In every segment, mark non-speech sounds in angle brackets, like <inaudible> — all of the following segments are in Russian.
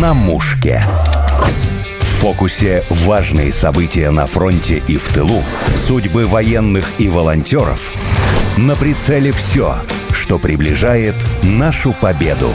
на мушке. В фокусе важные события на фронте и в тылу, судьбы военных и волонтеров. На прицеле все, что приближает нашу победу.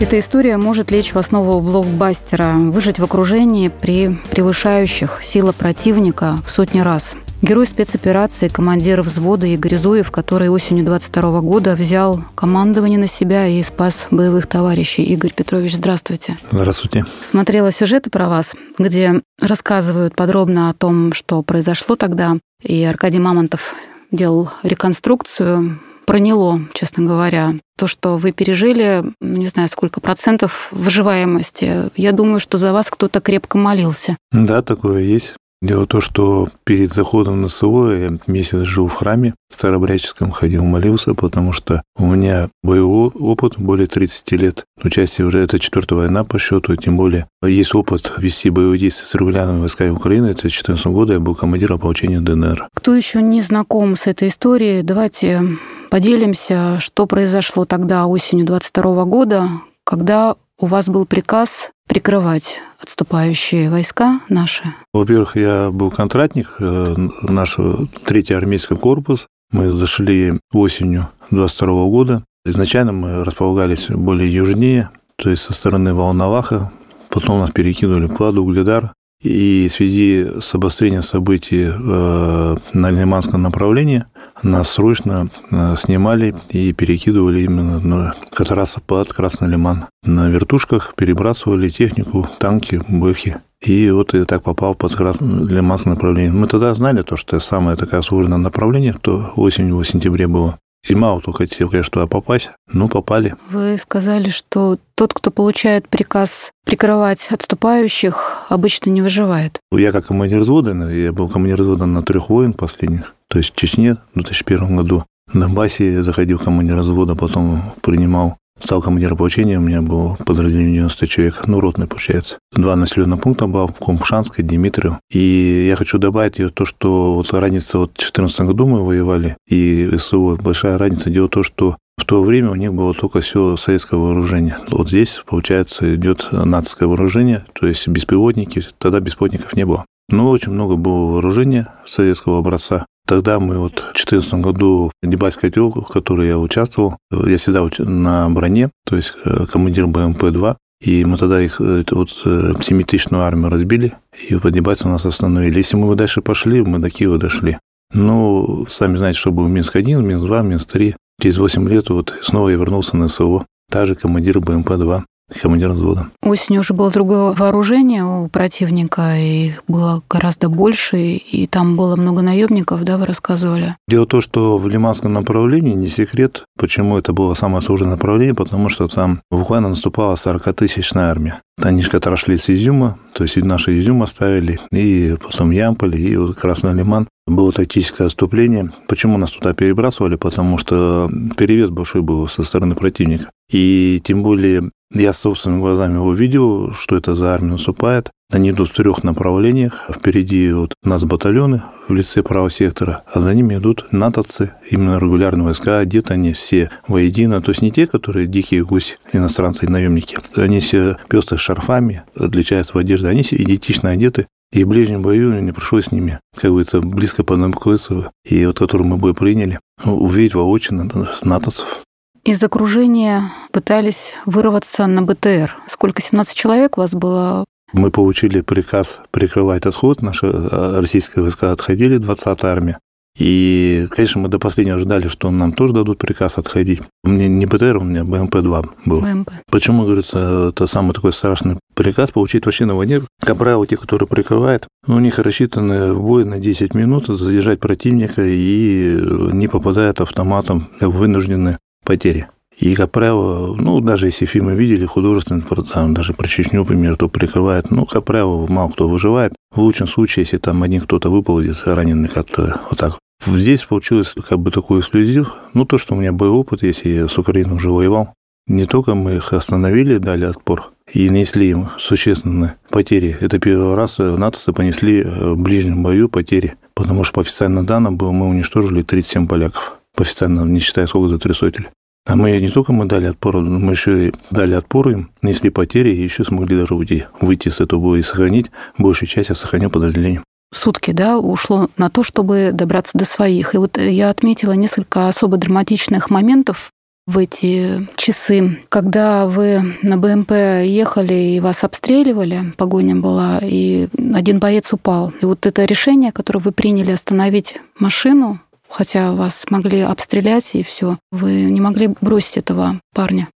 Эта история может лечь в основу блокбастера, выжить в окружении при превышающих сила противника в сотни раз. Герой спецоперации, командир взвода Игорь Зуев, который осенью 22 года взял командование на себя и спас боевых товарищей. Игорь Петрович, здравствуйте. Здравствуйте. Смотрела сюжеты про вас, где рассказывают подробно о том, что произошло тогда. И Аркадий Мамонтов делал реконструкцию проняло, честно говоря. То, что вы пережили, ну, не знаю, сколько процентов выживаемости. Я думаю, что за вас кто-то крепко молился. Да, такое есть. Дело в том, что перед заходом на СВО я месяц жил в храме Старобряческом, ходил, молился, потому что у меня боевой опыт более 30 лет. Участие уже это четвертая война по счету, тем более есть опыт вести боевые действия с регулярными войсками Украины. Это 2014 года я был командиром ополчения ДНР. Кто еще не знаком с этой историей, давайте поделимся, что произошло тогда осенью 22 года, когда у вас был приказ прикрывать отступающие войска наши? Во-первых, я был контрактник, э, наш третий армейский корпус. Мы зашли осенью 22 года. Изначально мы располагались более южнее, то есть со стороны Волноваха. Потом нас перекинули в Пладу, Угледар. И в связи с обострением событий э, на Лиманском направлении нас срочно э, снимали и перекидывали именно на Катараса под Красный Лиман. На вертушках перебрасывали технику, танки, бэхи. И вот я так попал под Лиманское направление. Мы тогда знали то, что самое такое сложное направление, то осенью, сентябре было. И мало кто хотел, конечно, туда попасть, но попали. Вы сказали, что тот, кто получает приказ прикрывать отступающих, обычно не выживает. Я как командир взвода, я был командир взвода на трех войн последних, то есть в Чечне в 2001 году. На Донбассе заходил командир взвода, потом принимал Стал командиром ополчения, у меня было подразделение 90 человек, ну, ротный, получается. Два населенных пункта был, Компшанская, Дмитриев. И я хочу добавить то, что вот разница, вот в 2014 году мы воевали, и СВО, большая разница. Дело в том, что в то время у них было только все советское вооружение. Вот здесь, получается, идет нацистское вооружение, то есть беспилотники. Тогда беспилотников не было. Но очень много было вооружения советского образца. Тогда мы вот в 2014 году Дебальский котел, в которой я участвовал, я всегда на броне, то есть э, командир БМП-2, и мы тогда их, э, вот, э, семитысячную армию разбили, и под Дебальцем нас остановили. Если мы бы дальше пошли, мы до Киева дошли. Ну, сами знаете, что был Минск-1, Минск-2, Минск-3. Через 8 лет вот снова я вернулся на СВО. Также командир БМП-2 командир взвода. Осенью уже было другое вооружение у противника, их было гораздо больше, и там было много наемников, да, вы рассказывали? Дело в том, что в Лиманском направлении не секрет, почему это было самое сложное направление, потому что там буквально наступала 40-тысячная армия. Они же с Изюма, то есть наши Изюм оставили, и потом Ямполь, и вот Красный Лиман. Было тактическое отступление. Почему нас туда перебрасывали? Потому что перевес большой был со стороны противника. И тем более я собственными глазами увидел, что это за армия наступает. Они идут в трех направлениях. Впереди вот нас батальоны в лице правого сектора, а за ними идут натовцы, именно регулярные войска, одеты они все воедино. То есть не те, которые дикие гуси, иностранцы и наемники. Они все пестрые шарфами, отличаются в одежде. Они все идентично одеты. И в ближнем бою не пришлось с ними, как говорится, близко познакомиться. И вот который мы бой приняли, увидеть воочию натовцев. Из окружения пытались вырваться на БТР. Сколько, 17 человек у вас было? Мы получили приказ прикрывать отход. Наши э, российские войска отходили, 20-я армия. И, конечно, мы до последнего ждали, что нам тоже дадут приказ отходить. У меня не БТР, у меня БМП-2 был. БМП. Почему, говорится, это самый такой страшный приказ получить вообще на войне? Как правило, те, которые прикрывают, у них рассчитаны в бой на 10 минут задержать противника и не попадают автоматом вынуждены потери. И, как правило, ну, даже если фильмы видели художественные, там, даже про Чечню, например, то прикрывает, ну, как правило, мало кто выживает. В лучшем случае, если там один кто-то выползет раненый как-то вот так. Здесь получилось как бы такой эксклюзив. Ну, то, что у меня был опыт, если я с Украиной уже воевал, не только мы их остановили, дали отпор и нанесли им существенные потери. Это первый раз натовцы понесли в ближнем бою потери, потому что по официальным данным было, мы уничтожили 37 поляков. По официальным, не считая сколько за три сотели. А мы не только мы дали отпор, мы еще и дали отпор им, несли потери и еще смогли даже уйти, выйти с этого боя и сохранить большую часть, я сохранил подразделение сутки, да, ушло на то, чтобы добраться до своих. И вот я отметила несколько особо драматичных моментов в эти часы, когда вы на БМП ехали и вас обстреливали, погоня была, и один боец упал. И вот это решение, которое вы приняли остановить машину, хотя вас могли обстрелять и все, вы не могли бросить этого парня.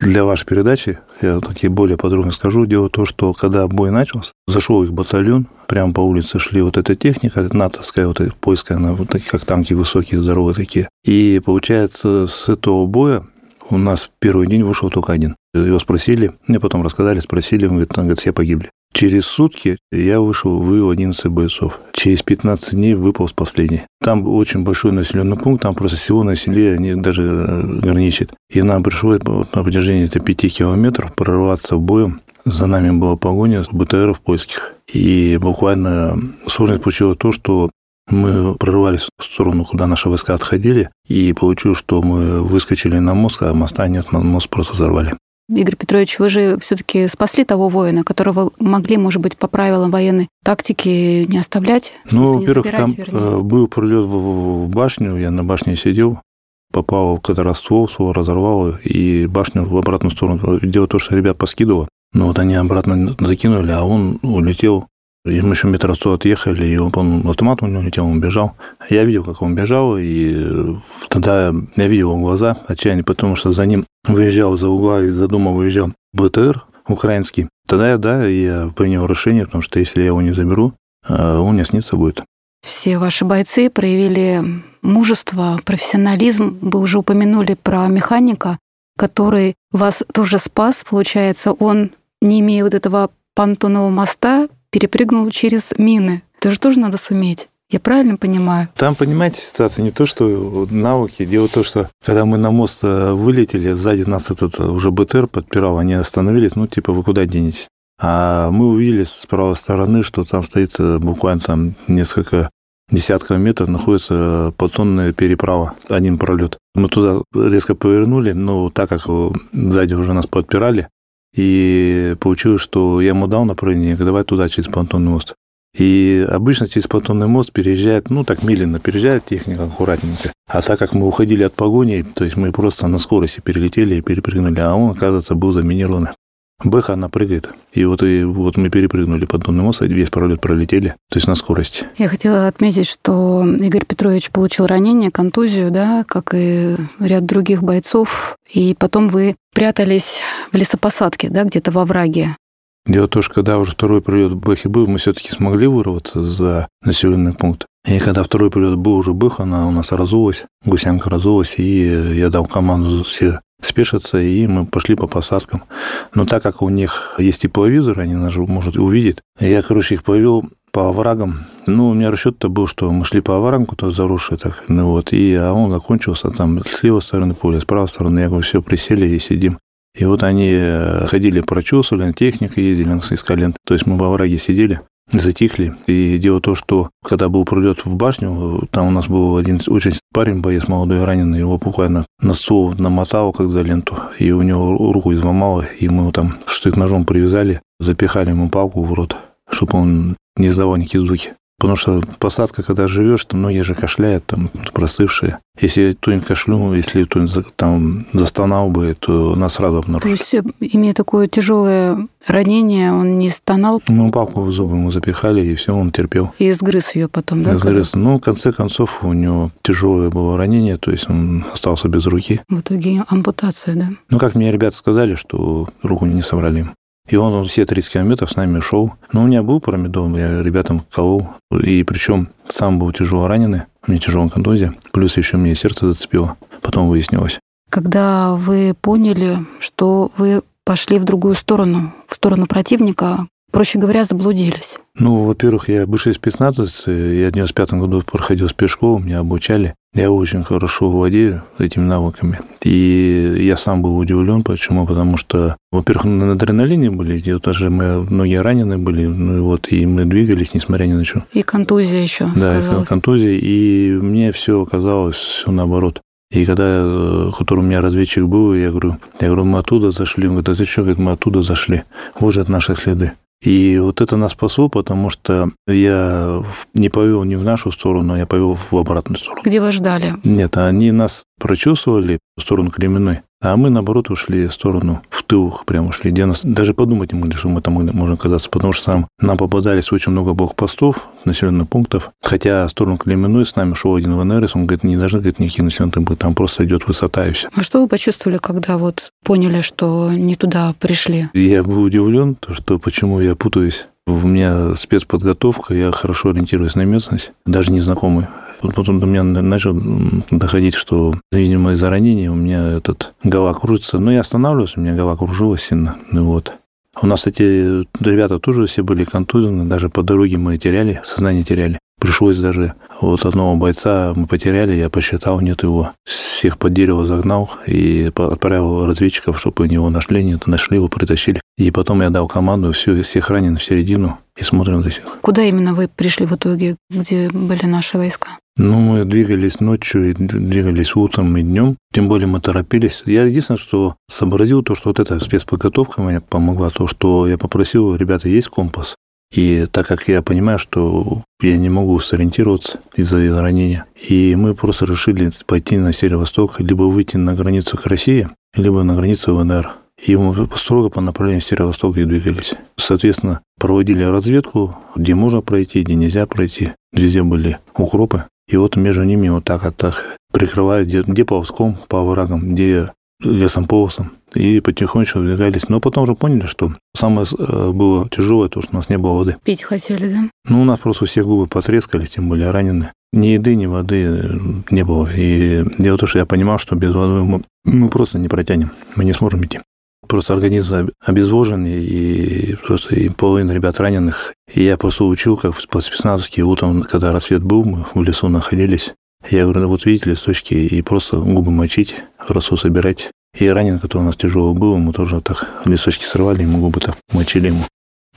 Для вашей передачи я такие более подробно скажу. Дело в том, что когда бой начался, зашел их батальон, прямо по улице шли вот эта техника, натовская, вот эта поиска, она вот такие, как танки высокие, здоровые такие. И получается, с этого боя у нас первый день вышел только один. Его спросили, мне потом рассказали, спросили, он говорит, он говорит, все погибли. Через сутки я вышел, вывел 11 бойцов. Через 15 дней выполз последний. Там очень большой населенный пункт, там просто всего населения не даже э, граничит. И нам пришлось на протяжении 5 километров прорваться в боем. За нами была погоня с БТРов польских. И буквально сложность получилась то, что мы прорывались в сторону, куда наши войска отходили, и получилось, что мы выскочили на мост, а моста нет, мост просто взорвали. Игорь Петрович, вы же все-таки спасли того воина, которого могли, может быть, по правилам военной тактики не оставлять? Ну, во-первых, там вернее. Э, был прилет в, башню, я на башне сидел, попал в ствол, ствол разорвал, и башню в обратную сторону. Дело то, что ребят поскидывало, но вот они обратно закинули, а он улетел и мы еще метров сто отъехали, и он, автомат у него летел, он бежал. Я видел, как он бежал, и тогда я видел его глаза отчаяние, потому что за ним выезжал за угла, из-за дома выезжал БТР украинский. Тогда я, да, я принял решение, потому что если я его не заберу, он мне снится будет. Все ваши бойцы проявили мужество, профессионализм. Вы уже упомянули про механика, который вас тоже спас. Получается, он, не имея вот этого понтонного моста, перепрыгнул через мины. Это же тоже надо суметь. Я правильно понимаю? Там, понимаете, ситуация не то, что навыки. Дело в том, что когда мы на мост э, вылетели, сзади нас этот э, уже БТР подпирал, они остановились, ну, типа, вы куда денетесь? А мы увидели с правой стороны, что там стоит э, буквально там несколько десятков метров находится понтонная переправа, один пролет. Мы туда резко повернули, но так как сзади уже нас подпирали, и получилось, что я ему дал направление, давай туда, через понтонный мост. И обычно через понтонный мост переезжает, ну, так медленно переезжает техника, аккуратненько. А так как мы уходили от погони, то есть мы просто на скорости перелетели и перепрыгнули, а он, оказывается, был заминированный. Бэха, она прыгает. И вот, и вот мы перепрыгнули поддонный мост, весь пролет пролетели, то есть на скорости. Я хотела отметить, что Игорь Петрович получил ранение, контузию, да, как и ряд других бойцов. И потом вы прятались в лесопосадке, да, где-то во враге. Дело в том, что когда уже второй прилет Бэхи был, мы все-таки смогли вырваться за населенный пункт. И когда второй прилет был уже Бэх, она у нас разулась, гусянка разулась, и я дал команду все спешатся, и мы пошли по посадкам. Но так как у них есть тепловизор, они нас могут увидеть, я, короче, их повел по оврагам. Ну, у меня расчет-то был, что мы шли по оврагам, куда заросшие так, ну вот, и а он закончился там с левой стороны поля, с правой стороны. Я говорю, все, присели и сидим. И вот они э, ходили, прочесывали, техника ездили, искали. То есть мы во враге сидели затихли. И дело в том, что когда был прилет в башню, там у нас был один очень парень, боец молодой раненый, его буквально на стол намотал, как за ленту, и у него руку изломало, и мы его там штык-ножом привязали, запихали ему палку в рот, чтобы он не издавал никакие звуки. Потому что посадка, когда живешь, то многие же кашляют, там, простывшие. Если кто-нибудь кашлянул, если кто-нибудь там застонал бы, то нас сразу обнаружат. То есть, имея такое тяжелое ранение, он не стонал? Ну, палку в зубы ему запихали, и все, он терпел. И сгрыз ее потом, да? Сгрыз. Когда? Ну, в конце концов, у него тяжелое было ранение, то есть он остался без руки. В итоге ампутация, да? Ну, как мне ребята сказали, что руку не соврали. И он, он все 30 километров с нами шел. Но у меня был промедол, я ребятам колол. И причем сам был тяжело раненый, у меня тяжелая контузия. Плюс еще мне сердце зацепило. Потом выяснилось. Когда вы поняли, что вы пошли в другую сторону, в сторону противника, проще говоря, заблудились? Ну, во-первых, я бывший спецназ, я в 95 году проходил спецшколу, меня обучали. Я очень хорошо владею этими навыками. И я сам был удивлен. Почему? Потому что, во-первых, на адреналине были, и даже мы многие ранены были, ну и вот, и мы двигались, несмотря ни на что. И контузия еще. Да, сказалось. контузия. И мне все оказалось все наоборот. И когда, э, который у меня разведчик был, я говорю, я говорю, мы оттуда зашли. Он говорит, а ты что, говорит, мы оттуда зашли. Вот же от наши следы. И вот это нас спасло, потому что я не повел не в нашу сторону, а я повел в обратную сторону. Где вы ждали? Нет, они нас прочувствовали в сторону Кременной, а мы, наоборот, ушли в сторону, в тыл прямо ушли, где нас даже подумать не могли, что мы там можем оказаться, потому что там нам попадались очень много блокпостов, населенных пунктов, хотя в сторону Кременной с нами шел один ВНРС, он говорит, не должны говорит, никаких населенных пунктов, там просто идет высота и все. А что вы почувствовали, когда вот поняли, что не туда пришли? Я был удивлен, то, что почему я путаюсь. У меня спецподготовка, я хорошо ориентируюсь на местность, даже незнакомый. Потом до меня начал доходить, что, видимо, из-за ранения у меня этот голова кружится. Но я останавливаюсь, у меня голова кружилась сильно. Ну вот. У нас эти ребята тоже все были контузены, даже по дороге мы теряли, сознание теряли. Пришлось даже вот одного бойца мы потеряли, я посчитал, нет его. Всех под дерево загнал и отправил разведчиков, чтобы его нашли, нет, нашли его, притащили. И потом я дал команду, все, всех раненых в середину, и смотрим до сих. Куда именно вы пришли в итоге, где были наши войска? Ну, мы двигались ночью, и двигались утром и днем. Тем более мы торопились. Я единственное, что сообразил, то, что вот эта спецподготовка мне помогла, то, что я попросил, ребята, есть компас? И так как я понимаю, что я не могу сориентироваться из-за ранения, и мы просто решили пойти на северо-восток, либо выйти на границу к России, либо на границу ВНР. И мы строго по направлению северо-востока и двигались. Соответственно, проводили разведку, где можно пройти, где нельзя пройти. Везде были укропы. И вот между ними вот так вот так прикрывают, где, где ползком по оврагам, где лесом полосом. И потихонечку двигались. Но потом уже поняли, что самое э, было тяжелое, то, что у нас не было воды. Пить хотели, да? Ну, у нас просто все губы потрескались, тем более ранены. Ни еды, ни воды э, не было. И дело в том, что я понимал, что без воды мы, мы просто не протянем, мы не сможем идти. Просто организм обезвожен, и просто и половина ребят раненых. И я просто учил, как по спецназовски, утром, когда рассвет был, мы в лесу находились. Я говорю, вот видите листочки, и просто губы мочить, росу собирать. И ранен, который у нас тяжелый был, мы тоже так листочки срывали, ему губы так мочили ему.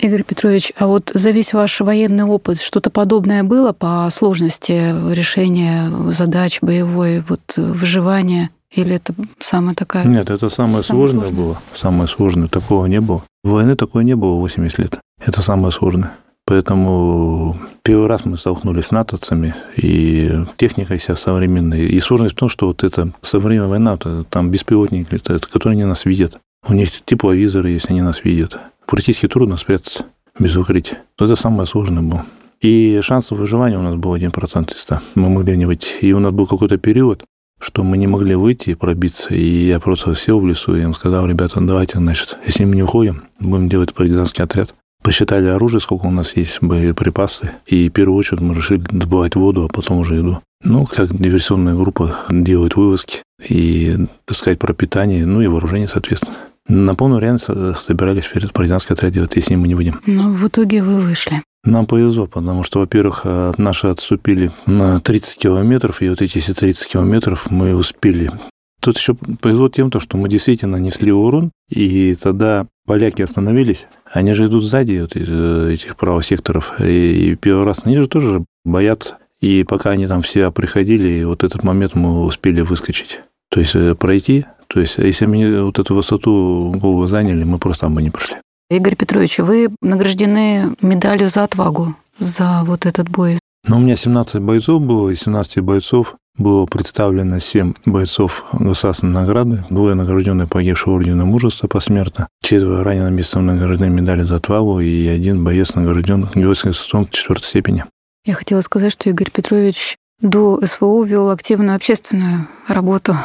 Игорь Петрович, а вот за весь ваш военный опыт что-то подобное было по сложности решения задач боевой, вот выживания? Или это самая такая... Нет, это самое, самое сложное, сложное было. Самое сложное. Такого не было. Войны такой не было 80 лет. Это самое сложное. Поэтому первый раз мы столкнулись с натовцами, и техника вся современная. И сложность в том, что вот эта современная война, там беспилотники летают, которые не нас видят. У них тепловизоры, если они нас видят. Практически трудно спрятаться без укрытия. Это самое сложное было. И шансов выживания у нас был 1% из 100. Мы могли не выйти. И у нас был какой-то период, что мы не могли выйти и пробиться. И я просто сел в лесу и им сказал, ребята, давайте, значит, если мы не уходим, будем делать партизанский отряд. Посчитали оружие, сколько у нас есть, боеприпасы. И в первую очередь мы решили добывать воду, а потом уже еду. Ну, как диверсионная группа делает вывозки и искать пропитание, ну и вооружение, соответственно. На полную реальность собирались перед партизанский отряд делать, если мы не выйдем. Но в итоге вы вышли. Нам повезло, потому что, во-первых, э, наши отступили на 30 километров, и вот эти все 30 километров мы успели. Тут еще повезло тем, что мы действительно несли урон, и тогда поляки остановились. Они же идут сзади вот, э, этих правых секторов, и первый раз они же тоже боятся. И пока они там все приходили, и вот этот момент мы успели выскочить. То есть э, пройти, то есть если мы вот эту высоту голову заняли, мы просто бы не прошли. Игорь Петрович, вы награждены медалью за отвагу за вот этот бой. Ну, у меня 17 бойцов было, из 17 бойцов было представлено 7 бойцов государственной награды, двое награжденные погибшего ордена мужества посмертно, четверо ранены местом награждены медали за отвагу и один боец награжден героическим крестом четвертой степени. Я хотела сказать, что Игорь Петрович до СВО вел активную общественную работу.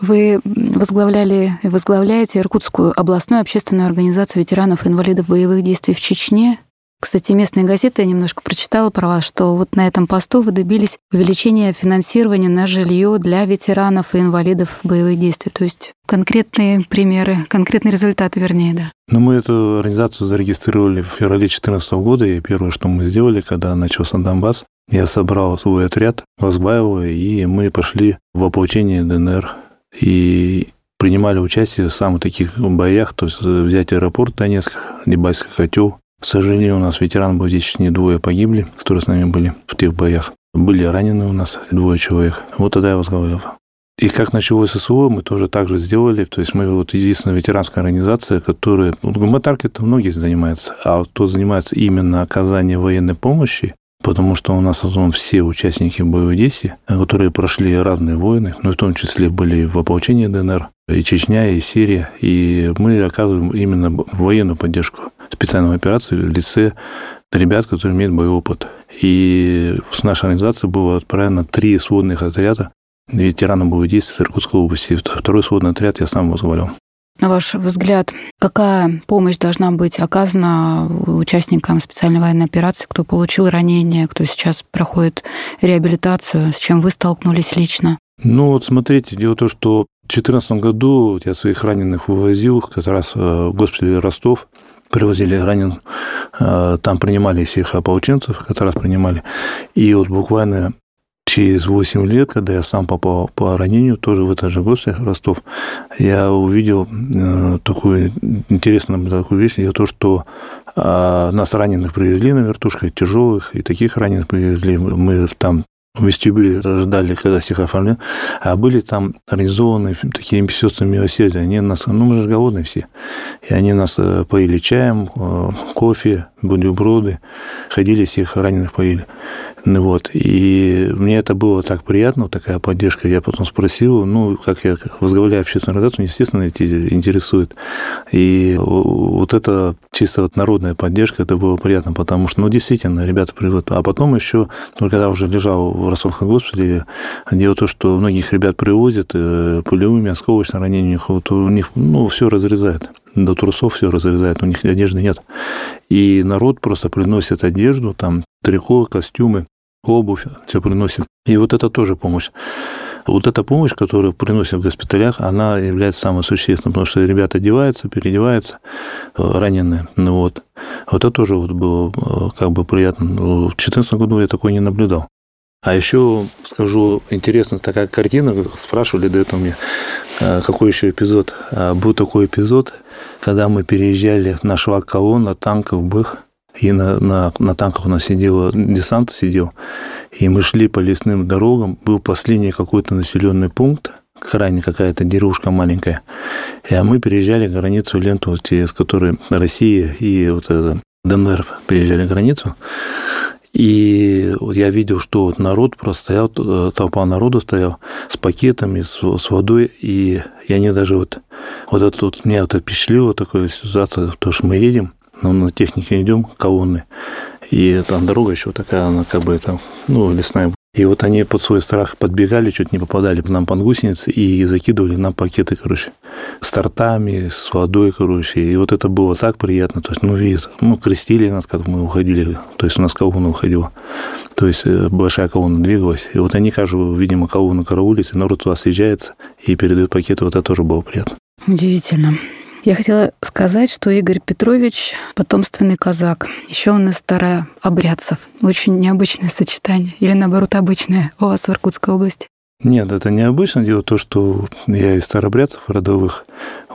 Вы возглавляли и возглавляете Иркутскую областную общественную организацию ветеранов и инвалидов боевых действий в Чечне. Кстати, местные газеты я немножко прочитала про вас, что вот на этом посту вы добились увеличения финансирования на жилье для ветеранов и инвалидов боевых действий. То есть конкретные примеры, конкретные результаты, вернее, да. Ну, мы эту организацию зарегистрировали в феврале 2014 года, и первое, что мы сделали, когда начался Донбасс, я собрал свой отряд, возглавил и мы пошли в ополчение ДНР и принимали участие в самых таких боях, то есть взять аэропорт Донецк, Дебальский котел. К сожалению, у нас ветеран был здесь не двое погибли, которые с нами были в тех боях. Были ранены у нас двое человек. Вот тогда я возглавлял. И как началось ССО, мы тоже так же сделали. То есть мы вот единственная ветеранская организация, которая... Ну, гуманитарки-то многие занимаются, а кто занимается именно оказанием военной помощи, потому что у нас в основном все участники боевых действий, которые прошли разные войны, ну, в том числе были в ополчении ДНР, и Чечня, и Сирия, и мы оказываем именно военную поддержку специальной операции в лице ребят, которые имеют боевой опыт. И с нашей организации было отправлено три сводных отряда ветеранов боевых действий с Иркутской области. Второй сводный отряд я сам возглавлял. На ваш взгляд, какая помощь должна быть оказана участникам специальной военной операции, кто получил ранение, кто сейчас проходит реабилитацию, с чем вы столкнулись лично? Ну вот смотрите, дело в том, что в 2014 году я своих раненых вывозил как раз э, в госпитале Ростов, привозили раненых, э, там принимали всех ополченцев, как раз принимали. И вот буквально через 8 лет, когда я сам попал по ранению, тоже в этот же госпиталь Ростов, я увидел э, такую интересную такую вещь, то, что э, нас раненых привезли на вертушках, тяжелых, и таких раненых привезли. Мы там в вестибюле ждали, когда всех оформляли, а были там организованы такие сестры милосердия. Они нас, ну, мы же голодные все. И они нас э, поили чаем, кофе, бутерброды, ходили, всех раненых поили. Ну вот, и мне это было так приятно, такая поддержка. Я потом спросил, ну, как я возглавляю общественную организацию, естественно, эти интересует. И вот это чисто вот народная поддержка, это было приятно, потому что, ну, действительно, ребята приводят. А потом еще, ну, когда уже лежал в Ростовском госпитале, дело то, что многих ребят привозят э, пулевыми, ранениями, вот у них, ну, все разрезает до трусов все разрезает, у них одежды нет. И народ просто приносит одежду, там, трико, костюмы, обувь, все приносит. И вот это тоже помощь. Вот эта помощь, которую приносят в госпиталях, она является самой существенной, потому что ребята одеваются, переодеваются, э, раненые. Ну вот. Вот это тоже вот было э, как бы приятно. В 2014 году я такой не наблюдал. А еще скажу, интересная такая картина, спрашивали до этого мне, какой еще эпизод. А, был такой эпизод, когда мы переезжали на швак колонна танков БЭХ, и на, на, на танках у нас сидел, десант сидел, и мы шли по лесным дорогам, был последний какой-то населенный пункт, крайне какая-то деревушка маленькая, а мы переезжали границу ленту, с которой Россия и вот это ДНР переезжали границу, и вот я видел, что вот народ просто стоял, э, толпа народа стоял с пакетами, с, с водой, и я не даже вот, вот это вот, меня вот впечатлило такая ситуация, то, что мы едем, но на технике идем, колонны, и там дорога еще такая, она как бы это, ну, лесная. И вот они под свой страх подбегали, чуть не попадали нам под гусеницы и закидывали нам пакеты, короче, с тортами, с водой, короче. И вот это было так приятно. То есть, ну, видите, ну, крестили нас, как мы уходили. То есть, у нас колонна уходила. То есть, э, большая колонна двигалась. И вот они, кажется, видимо, колонну караулить, и народ туда съезжается и передают пакеты. Вот это тоже было приятно. Удивительно. Я хотела сказать, что Игорь Петрович – потомственный казак. Еще он из старообрядцев. Очень необычное сочетание. Или, наоборот, обычное у вас в Иркутской области. Нет, это необычно. Дело в том, что я из старобрядцев родовых.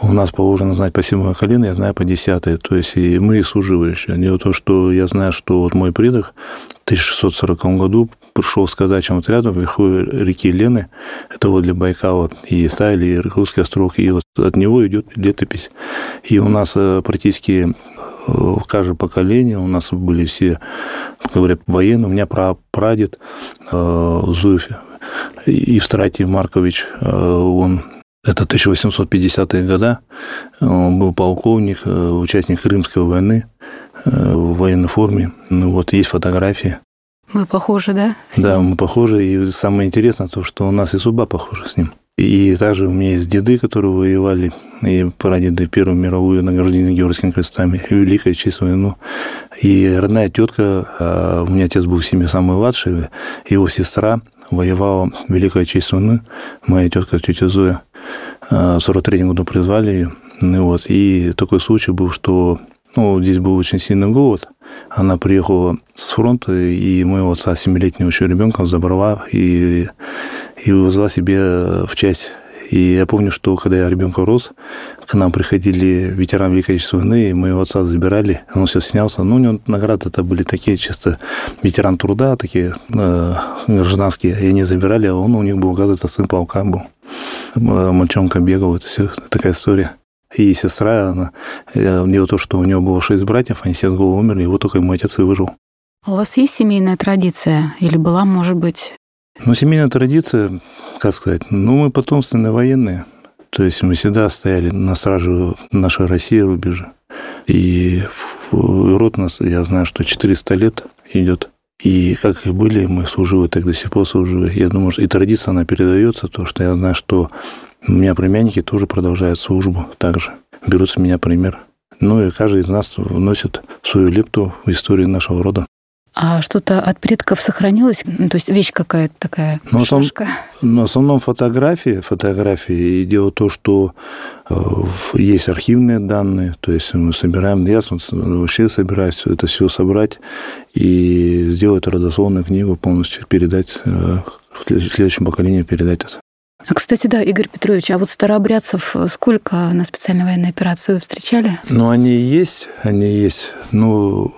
У нас положено знать по седьмое колено, я знаю по десятое. То есть и мы служивающие. Дело в том, что я знаю, что вот мой предок в 1640 году пришел с казачьим отрядом вверху реки Лены, это вот для Байкала, и ставили Иркутский острог, и вот от него идет летопись. И у нас э, практически э, в каждое поколение у нас были все, говорят, военные. У меня прадед э, Зуев Евстратий Маркович, он это 1850-е годы, он был полковник, участник Крымской войны в военной форме. Ну вот, есть фотографии. Мы похожи, да? Да, мы похожи. И самое интересное то, что у нас и судьба похожа с ним. И также у меня есть деды, которые воевали, и прадеды Первую мировую награждение Георгиевскими крестами, и Великую Честь войну. И родная тетка, а, у меня отец был в семье самый младший, его сестра воевала в Великую Честь войны, моя тетка, тетя Зоя. А, в 43 году призвали ее. Ну, вот. И такой случай был, что ну, здесь был очень сильный голод, она приехала с фронта, и моего отца, семилетнего еще ребенка, забрала и, и увезла себе в часть. И я помню, что когда я ребенка рос, к нам приходили ветераны Великой Отечественной войны, и моего отца забирали, он все снялся. Ну, у него награды это были такие чисто ветеран труда, такие э, гражданские, и они забирали, а он у них был, оказывается, сын полка был. мальчонка бегал, это все такая история. И сестра, она, дело то, что у него было шесть братьев, они все с головы умерли, вот только мой отец и выжил. У вас есть семейная традиция? Или была, может быть? Ну, семейная традиция, как сказать, ну, мы потомственные военные. То есть мы всегда стояли на страже нашей России рубежа. И род нас, я знаю, что 400 лет идет. И как и были мы служивы, так до сих пор служивы. Я думаю, что и традиция, она передается, то, что я знаю, что у меня племянники тоже продолжают службу также. Берут с меня пример. Ну и каждый из нас вносит свою лепту в историю нашего рода. А что-то от предков сохранилось? Ну, то есть вещь какая-то такая, ну, шашка? Ну, в основном фотографии. Фотографии. И дело то, что э, есть архивные данные, то есть мы собираем, я вообще собираюсь это все собрать и сделать родословную книгу, полностью передать, э, следующему поколению передать это. А, кстати, да, Игорь Петрович, а вот старообрядцев сколько на специальной военной операции вы встречали? Ну, они есть, они есть. Ну,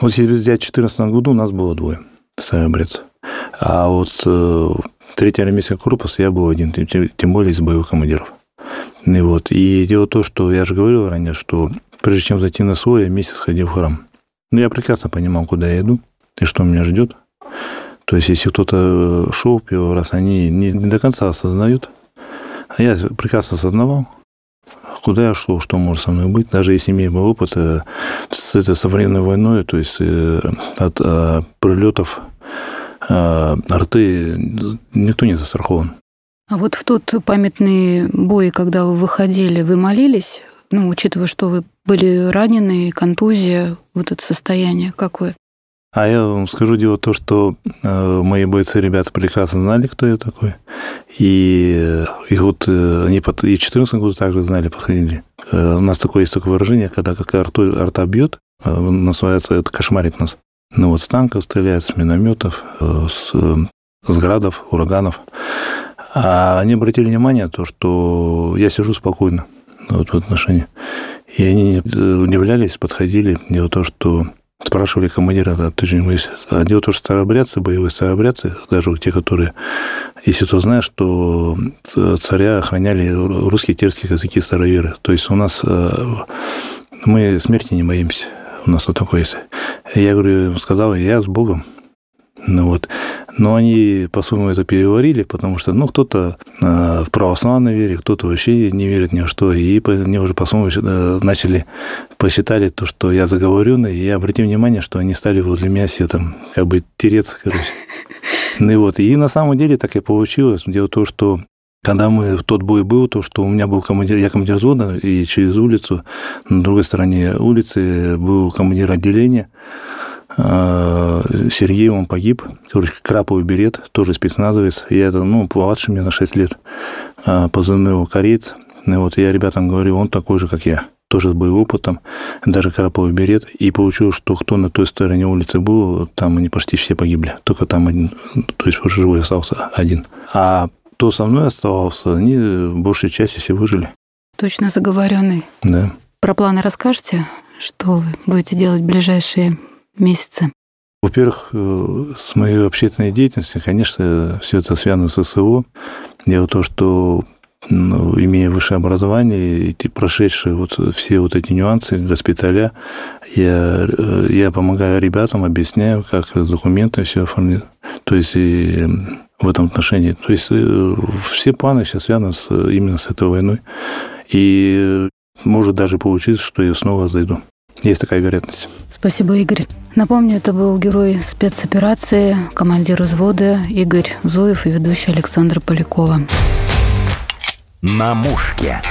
вот если взять в 2014 году, у нас было двое старообрядцев. А вот э, третий армейский корпус я был один, тем, тем более из боевых командиров. И, вот. и дело то, что я же говорил ранее, что прежде чем зайти на свой, я месяц ходил в храм. Но я прекрасно понимал, куда я иду и что меня ждет. То есть, если кто-то э, шел первый раз, они не до конца осознают. А я прекрасно осознавал, куда я шел, что может со мной быть, даже если имею опыт э, с этой современной войной, то есть э, от прилетов арты никто не застрахован. А вот в тот памятный бой, когда вы выходили, вы молились? Ну, учитывая, что вы были ранены, контузия, вот это состояние, как вы а я вам скажу дело то, что э, мои бойцы, ребята прекрасно знали, кто я такой. И, и вот э, они под, и в 14 году также знали, подходили. Э, у нас такое есть такое выражение, когда как арта, арта бьет, э, называется, это кошмарит нас. Ну вот с танков стреляют, с минометов, э, с, э, с градов, ураганов. А они обратили внимание то, что я сижу спокойно вот, в отношении. И они удивлялись, подходили. Дело в том, что Спрашивали командира, да, ты же. А дело в том, что старообрядцы, боевые старообрядцы, даже те, которые, если кто знает, что царя охраняли русские терские языки староверы. То есть у нас э, мы смерти не боимся. У нас вот такое есть. Я говорю, сказал, я с Богом. Ну вот. Но они, по-своему, это переварили, потому что, ну, кто-то э, в православной вере, кто-то вообще не верит ни во что. И они уже, по-своему, э, начали, посчитали то, что я заговоренный, и я обратил внимание, что они стали возле меня все там, как бы, тереться, короче. <laughs> Ну и вот. И на самом деле так и получилось. Дело в том, что когда мы в тот бой был, то, что у меня был командир, я командир зона, и через улицу, на другой стороне улицы был командир отделения, Сергей, он погиб, краповый берет, тоже спецназовец. Я это, ну, младше меня на 6 лет, а, позывной его кореец. И вот я ребятам говорю, он такой же, как я, тоже с боевым опытом, даже краповый берет. И получилось, что кто на той стороне улицы был, там они почти все погибли. Только там один, то есть живой остался один. А кто со мной оставался, они в большей части все выжили. Точно заговоренный. Да. Про планы расскажете? Что вы будете делать в ближайшие месяцы? Во-первых, э, с моей общественной деятельностью, конечно, все это связано с ССО. Дело в том, что ну, имея высшее образование и прошедшие вот все вот эти нюансы госпиталя, я, э, я помогаю ребятам, объясняю, как с документами все оформить. То есть и в этом отношении. То есть э, все планы сейчас связаны с, именно с этой войной. И может даже получиться, что я снова зайду. Есть такая вероятность. Спасибо, Игорь. Напомню, это был герой спецоперации, командир взвода Игорь Зуев и ведущий Александр Полякова. На мушке.